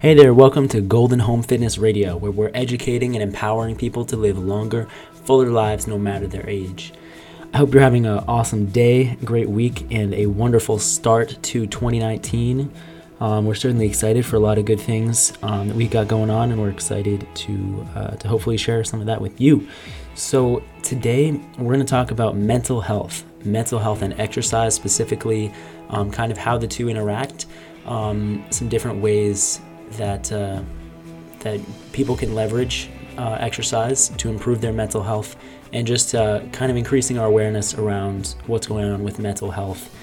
Hey there, welcome to Golden Home Fitness Radio, where we're educating and empowering people to live longer, fuller lives no matter their age. I hope you're having an awesome day, great week, and a wonderful start to 2019. Um, we're certainly excited for a lot of good things um, that we got going on, and we're excited to uh, to hopefully share some of that with you. So today we're going to talk about mental health, mental health and exercise specifically, um, kind of how the two interact, um, some different ways that uh, that people can leverage uh, exercise to improve their mental health and just uh, kind of increasing our awareness around what's going on with mental health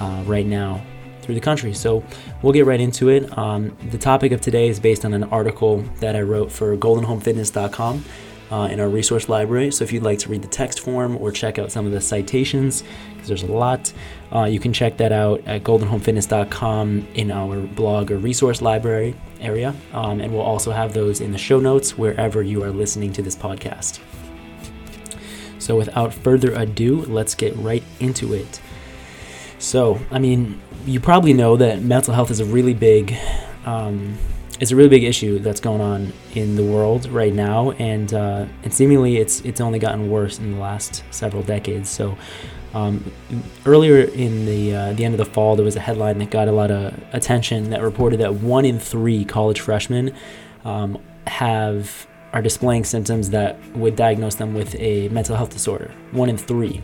uh, right now through the country. So we'll get right into it. Um, the topic of today is based on an article that I wrote for goldenhomefitness.com uh, in our resource library. So if you'd like to read the text form or check out some of the citations, because there's a lot, uh, you can check that out at goldenhomefitness.com in our blog or resource library area. Um, and we'll also have those in the show notes wherever you are listening to this podcast. So without further ado, let's get right into it. So, I mean, you probably know that mental health is a really big um, it's a really big issue that's going on in the world right now, and uh, and seemingly it's it's only gotten worse in the last several decades. So. Um, earlier in the uh, the end of the fall, there was a headline that got a lot of attention that reported that one in three college freshmen um, have are displaying symptoms that would diagnose them with a mental health disorder. One in three,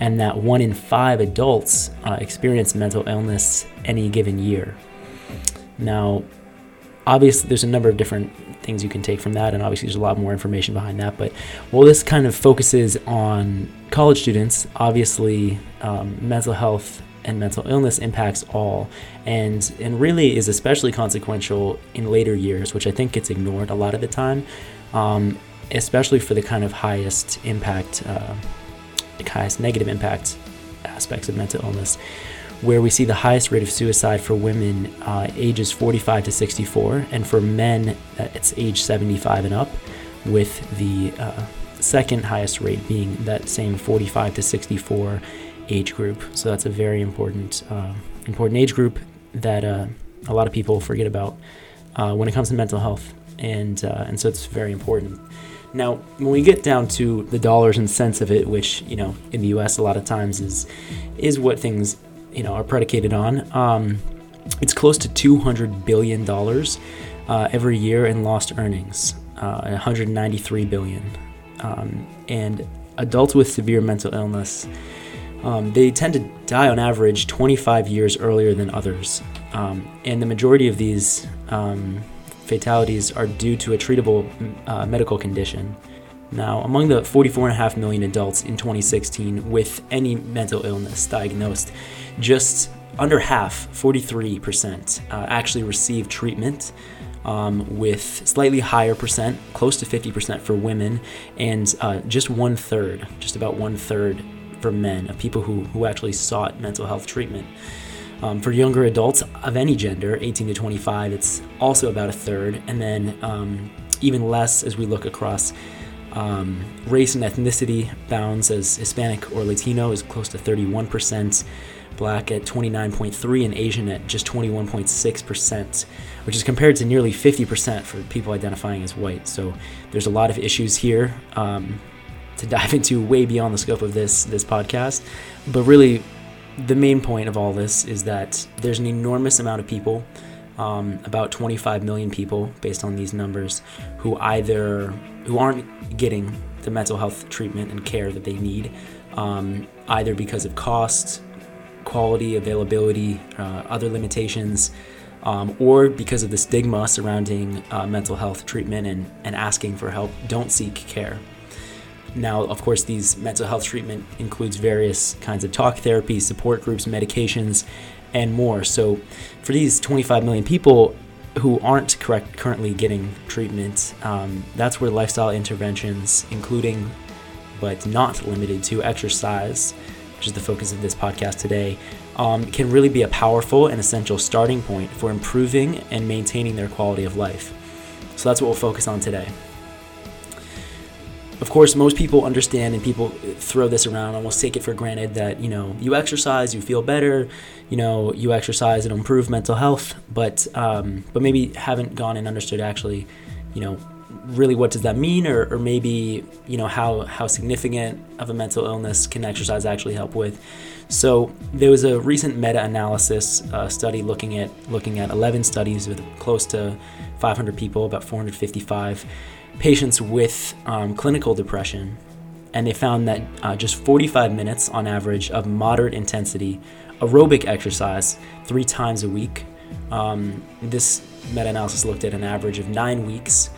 and that one in five adults uh, experience mental illness any given year. Now, obviously there's a number of different things you can take from that and obviously there's a lot more information behind that but while this kind of focuses on college students obviously um, mental health and mental illness impacts all and and really is especially consequential in later years which i think gets ignored a lot of the time um, especially for the kind of highest impact uh, highest negative impact aspects of mental illness where we see the highest rate of suicide for women uh, ages 45 to 64, and for men, uh, it's age 75 and up, with the uh, second highest rate being that same 45 to 64 age group. So that's a very important uh, important age group that uh, a lot of people forget about uh, when it comes to mental health, and and so it's very important. Now, when we get down to the dollars and cents of it, which you know in the U.S. a lot of times is is what things you know are predicated on. Um, it's close to 200 billion dollars uh, every year in lost earnings, uh, 193 billion. Um, and adults with severe mental illness, um, they tend to die on average 25 years earlier than others. Um, and the majority of these um, fatalities are due to a treatable uh, medical condition. Now, among the 44.5 million adults in 2016 with any mental illness diagnosed, just under half, 43%, uh, actually received treatment. Um, with slightly higher percent, close to 50% for women, and uh, just one third, just about one third for men of people who, who actually sought mental health treatment. Um, for younger adults of any gender, 18 to 25, it's also about a third, and then um, even less as we look across um, race and ethnicity bounds as Hispanic or Latino is close to 31%, Black at 29.3, and Asian at just 21.6%, which is compared to nearly 50% for people identifying as white. So there's a lot of issues here um, to dive into way beyond the scope of this this podcast, but really the main point of all this is that there's an enormous amount of people um, about 25 million people based on these numbers who either who aren't getting the mental health treatment and care that they need um, either because of cost quality availability uh, other limitations um, or because of the stigma surrounding uh, mental health treatment and, and asking for help don't seek care now, of course, these mental health treatment includes various kinds of talk therapy, support groups, medications, and more. So, for these 25 million people who aren't correct, currently getting treatment, um, that's where lifestyle interventions, including but not limited to exercise, which is the focus of this podcast today, um, can really be a powerful and essential starting point for improving and maintaining their quality of life. So, that's what we'll focus on today. Of course, most people understand and people throw this around, almost take it for granted that you know you exercise, you feel better, you know you exercise, it'll improve mental health, but um, but maybe haven't gone and understood actually, you know, really what does that mean, or, or maybe you know how how significant of a mental illness can exercise actually help with. So there was a recent meta-analysis uh, study looking at looking at 11 studies with close to 500 people, about 455 patients with um, clinical depression, and they found that uh, just 45 minutes on average of moderate intensity aerobic exercise three times a week. Um, this meta analysis looked at an average of nine weeks,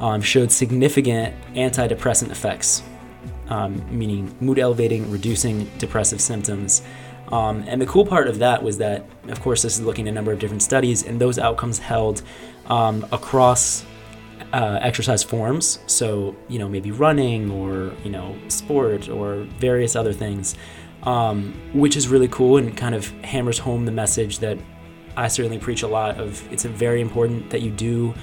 um, showed significant antidepressant effects, um, meaning mood elevating, reducing depressive symptoms. Um, and the cool part of that was that, of course, this is looking at a number of different studies, and those outcomes held um, across uh, exercise forms. So, you know, maybe running or, you know, sport or various other things, um, which is really cool and kind of hammers home the message that I certainly preach a lot of it's very important that you do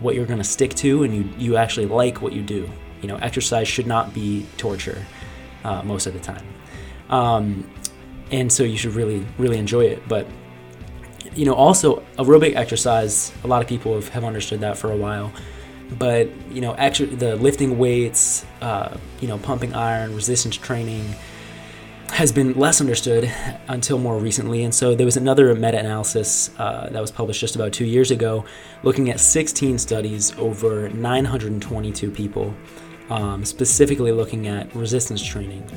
what you're going to stick to and you, you actually like what you do. You know, exercise should not be torture uh, most of the time. Um, and so you should really, really enjoy it. But you know, also aerobic exercise, a lot of people have, have understood that for a while. But, you know, actually the lifting weights, uh, you know, pumping iron, resistance training has been less understood until more recently. And so there was another meta analysis uh, that was published just about two years ago looking at 16 studies over 922 people, um, specifically looking at resistance training.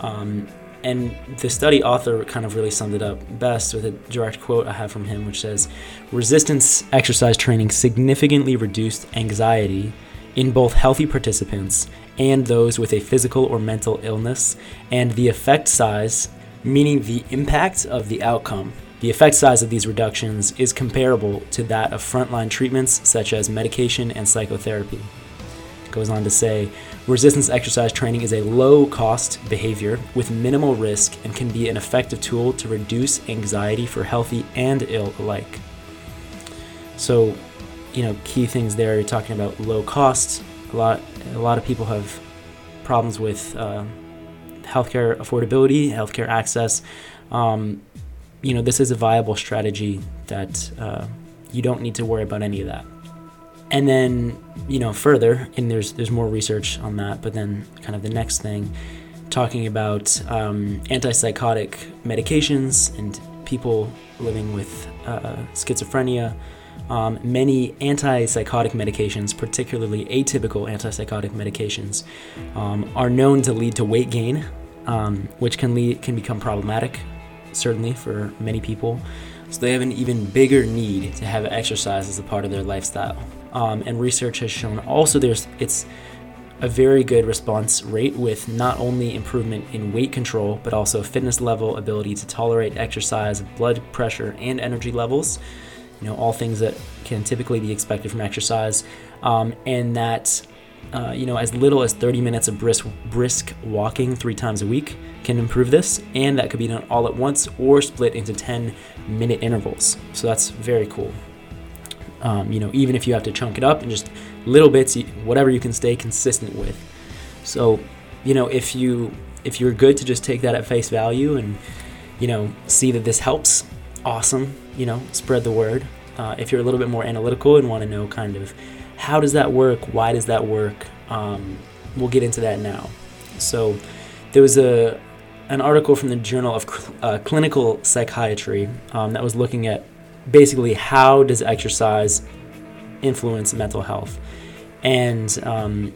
Um, and the study author kind of really summed it up best with a direct quote I have from him, which says Resistance exercise training significantly reduced anxiety in both healthy participants and those with a physical or mental illness, and the effect size, meaning the impact of the outcome. The effect size of these reductions is comparable to that of frontline treatments such as medication and psychotherapy. It goes on to say, Resistance exercise training is a low cost behavior with minimal risk and can be an effective tool to reduce anxiety for healthy and ill alike. So, you know, key things there. You're talking about low costs. A lot, a lot of people have problems with uh, healthcare affordability, healthcare access. Um, you know, this is a viable strategy that uh, you don't need to worry about any of that and then you know further and there's there's more research on that but then kind of the next thing talking about um, antipsychotic medications and people living with uh, schizophrenia. Um, many antipsychotic medications particularly atypical antipsychotic medications um, are known to lead to weight gain um, which can lead can become problematic certainly for many people. So they have an even bigger need to have exercise as a part of their lifestyle um, and research has shown also there's it's a very good response rate with not only improvement in weight control but also fitness level, ability to tolerate exercise, blood pressure, and energy levels. You know, all things that can typically be expected from exercise, um, and that uh, you know, as little as 30 minutes of brisk, brisk walking three times a week can improve this, and that could be done all at once or split into 10 minute intervals. So that's very cool. Um, you know, even if you have to chunk it up and just little bits, whatever you can stay consistent with. So, you know, if you if you're good to just take that at face value and you know see that this helps, awesome. You know, spread the word. Uh, if you're a little bit more analytical and want to know kind of how does that work, why does that work, um, we'll get into that now. So, there was a an article from the Journal of uh, Clinical Psychiatry um, that was looking at basically how does exercise influence mental health and um,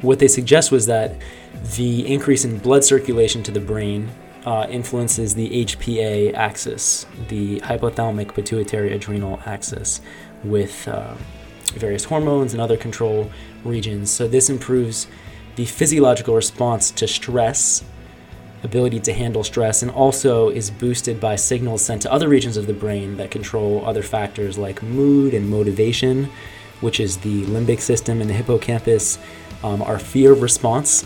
what they suggest was that the increase in blood circulation to the brain uh, influences the HPA axis, the hypothalamic pituitary adrenal axis, with uh, various hormones and other control regions. So, this improves the physiological response to stress ability to handle stress and also is boosted by signals sent to other regions of the brain that control other factors like mood and motivation, which is the limbic system and the hippocampus, um, our fear response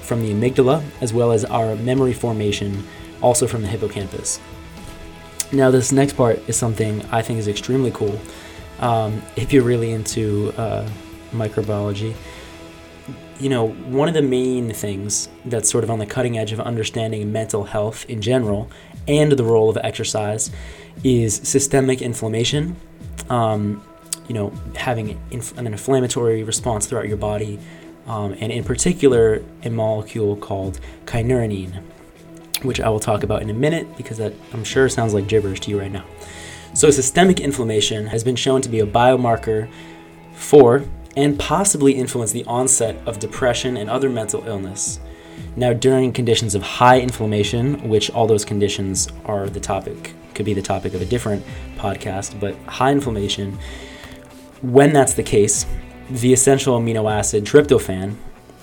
from the amygdala, as well as our memory formation, also from the hippocampus. Now, this next part is something I think is extremely cool. Um, if you're really into uh, microbiology, you know, one of the main things that's sort of on the cutting edge of understanding mental health in general and the role of exercise is systemic inflammation. Um, you know, having inf- an inflammatory response throughout your body, um, and in particular, a molecule called kynurenine, which I will talk about in a minute because that I'm sure sounds like gibberish to you right now. So, systemic inflammation has been shown to be a biomarker for and possibly influence the onset of depression and other mental illness. Now, during conditions of high inflammation, which all those conditions are the topic, could be the topic of a different podcast, but high inflammation, when that's the case, the essential amino acid tryptophan,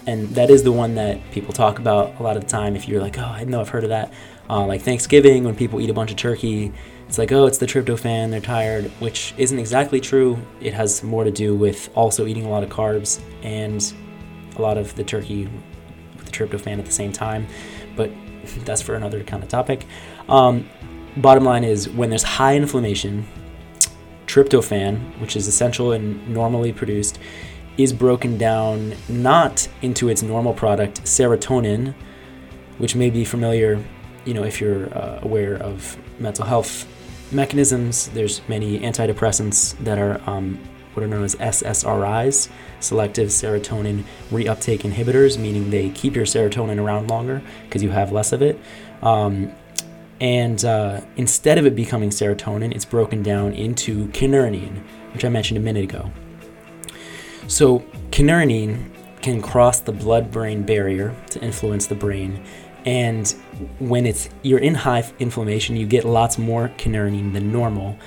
and that is the one that people talk about a lot of the time. If you're like, oh, I know I've heard of that, uh, like Thanksgiving when people eat a bunch of turkey, it's like, oh, it's the tryptophan, they're tired, which isn't exactly true. It has more to do with also eating a lot of carbs and a lot of the turkey with the tryptophan at the same time, but that's for another kind of topic. Um, bottom line is when there's high inflammation, tryptophan, which is essential and normally produced, is broken down not into its normal product, serotonin, which may be familiar, you know, if you're uh, aware of mental health mechanisms. There's many antidepressants that are um, what are known as SSRIs, selective serotonin reuptake inhibitors, meaning they keep your serotonin around longer because you have less of it. Um, and uh, instead of it becoming serotonin, it's broken down into kynurenine, which I mentioned a minute ago. So, kynurenine can cross the blood brain barrier to influence the brain and when it's you're in high inflammation you get lots more kynurenine than normal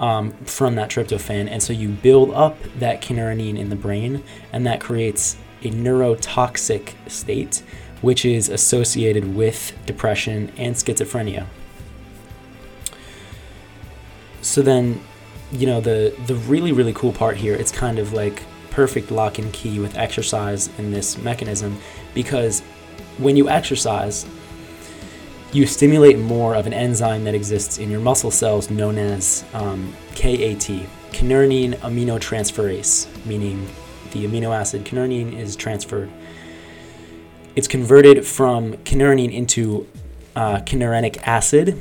um, from that tryptophan. And so you build up that kynurenine in the brain and that creates a neurotoxic state which is associated with depression and schizophrenia. So then you know the the really really cool part here it's kind of like perfect lock and key with exercise in this mechanism because when you exercise, you stimulate more of an enzyme that exists in your muscle cells known as um, KAT, kynurenine aminotransferase, meaning the amino acid kynurenine is transferred. It's converted from kynurenine into uh, kynureninic acid,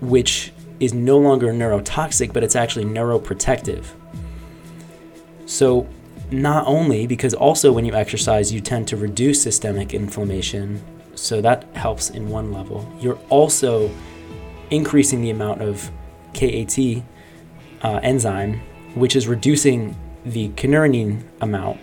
which is no longer neurotoxic, but it's actually neuroprotective. So not only because also when you exercise, you tend to reduce systemic inflammation, so that helps in one level. You're also increasing the amount of KAT uh, enzyme, which is reducing the kynurenine amount,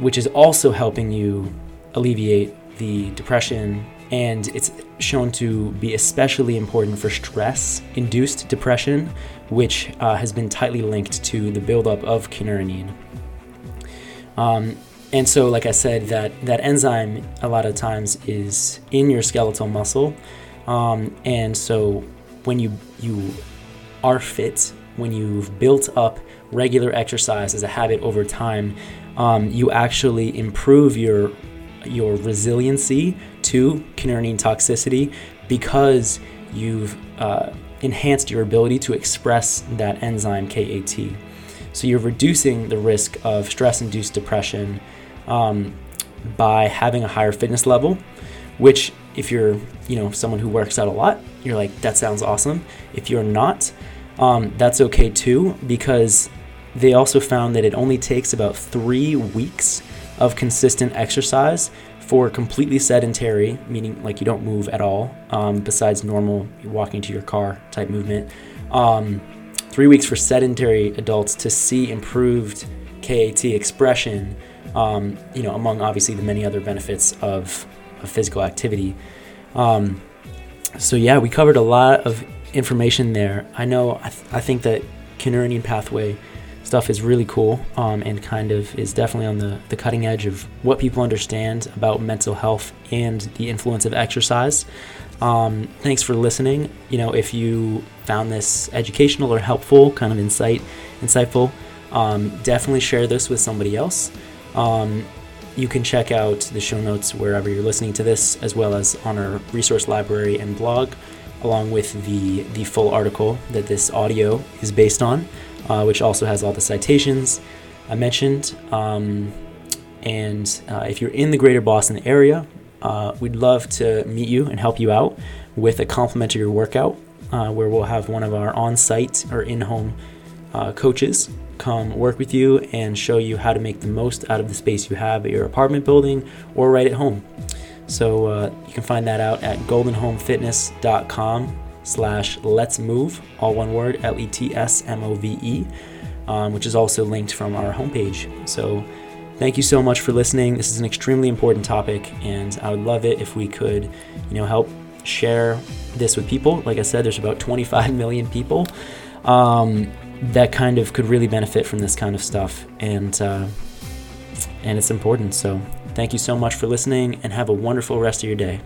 which is also helping you alleviate the depression. And it's shown to be especially important for stress induced depression, which uh, has been tightly linked to the buildup of kynurenine. Um, and so, like I said, that, that enzyme a lot of times is in your skeletal muscle. Um, and so, when you, you are fit, when you've built up regular exercise as a habit over time, um, you actually improve your your resiliency to kynurenine toxicity because you've uh, enhanced your ability to express that enzyme KAT. So you're reducing the risk of stress induced depression um, by having a higher fitness level, which if you're you know someone who works out a lot, you're like that sounds awesome. If you're not, um, that's okay too because they also found that it only takes about three weeks of consistent exercise for completely sedentary, meaning like you don't move at all, um, besides normal walking to your car type movement. Um, three weeks for sedentary adults to see improved KAT expression, um, you know, among obviously the many other benefits of, of physical activity. Um, so yeah, we covered a lot of information there. I know, I, th- I think that kynurenine pathway stuff is really cool um, and kind of is definitely on the, the cutting edge of what people understand about mental health and the influence of exercise. Um, thanks for listening. You know, if you found this educational or helpful, kind of insight, insightful, um, definitely share this with somebody else. Um, you can check out the show notes wherever you're listening to this, as well as on our resource library and blog, along with the the full article that this audio is based on, uh, which also has all the citations I mentioned. Um, And uh, if you're in the greater Boston area, uh, we'd love to meet you and help you out with a complimentary workout uh, where we'll have one of our on site or in home uh, coaches come work with you and show you how to make the most out of the space you have at your apartment building or right at home. So uh, you can find that out at goldenhomefitness.com slash let's move, all one word, L-E-T-S-M-O-V-E, um, which is also linked from our homepage. So thank you so much for listening. This is an extremely important topic, and I would love it if we could, you know, help share this with people. Like I said, there's about 25 million people um, that kind of could really benefit from this kind of stuff, and uh, and it's important. So thank you so much for listening, and have a wonderful rest of your day.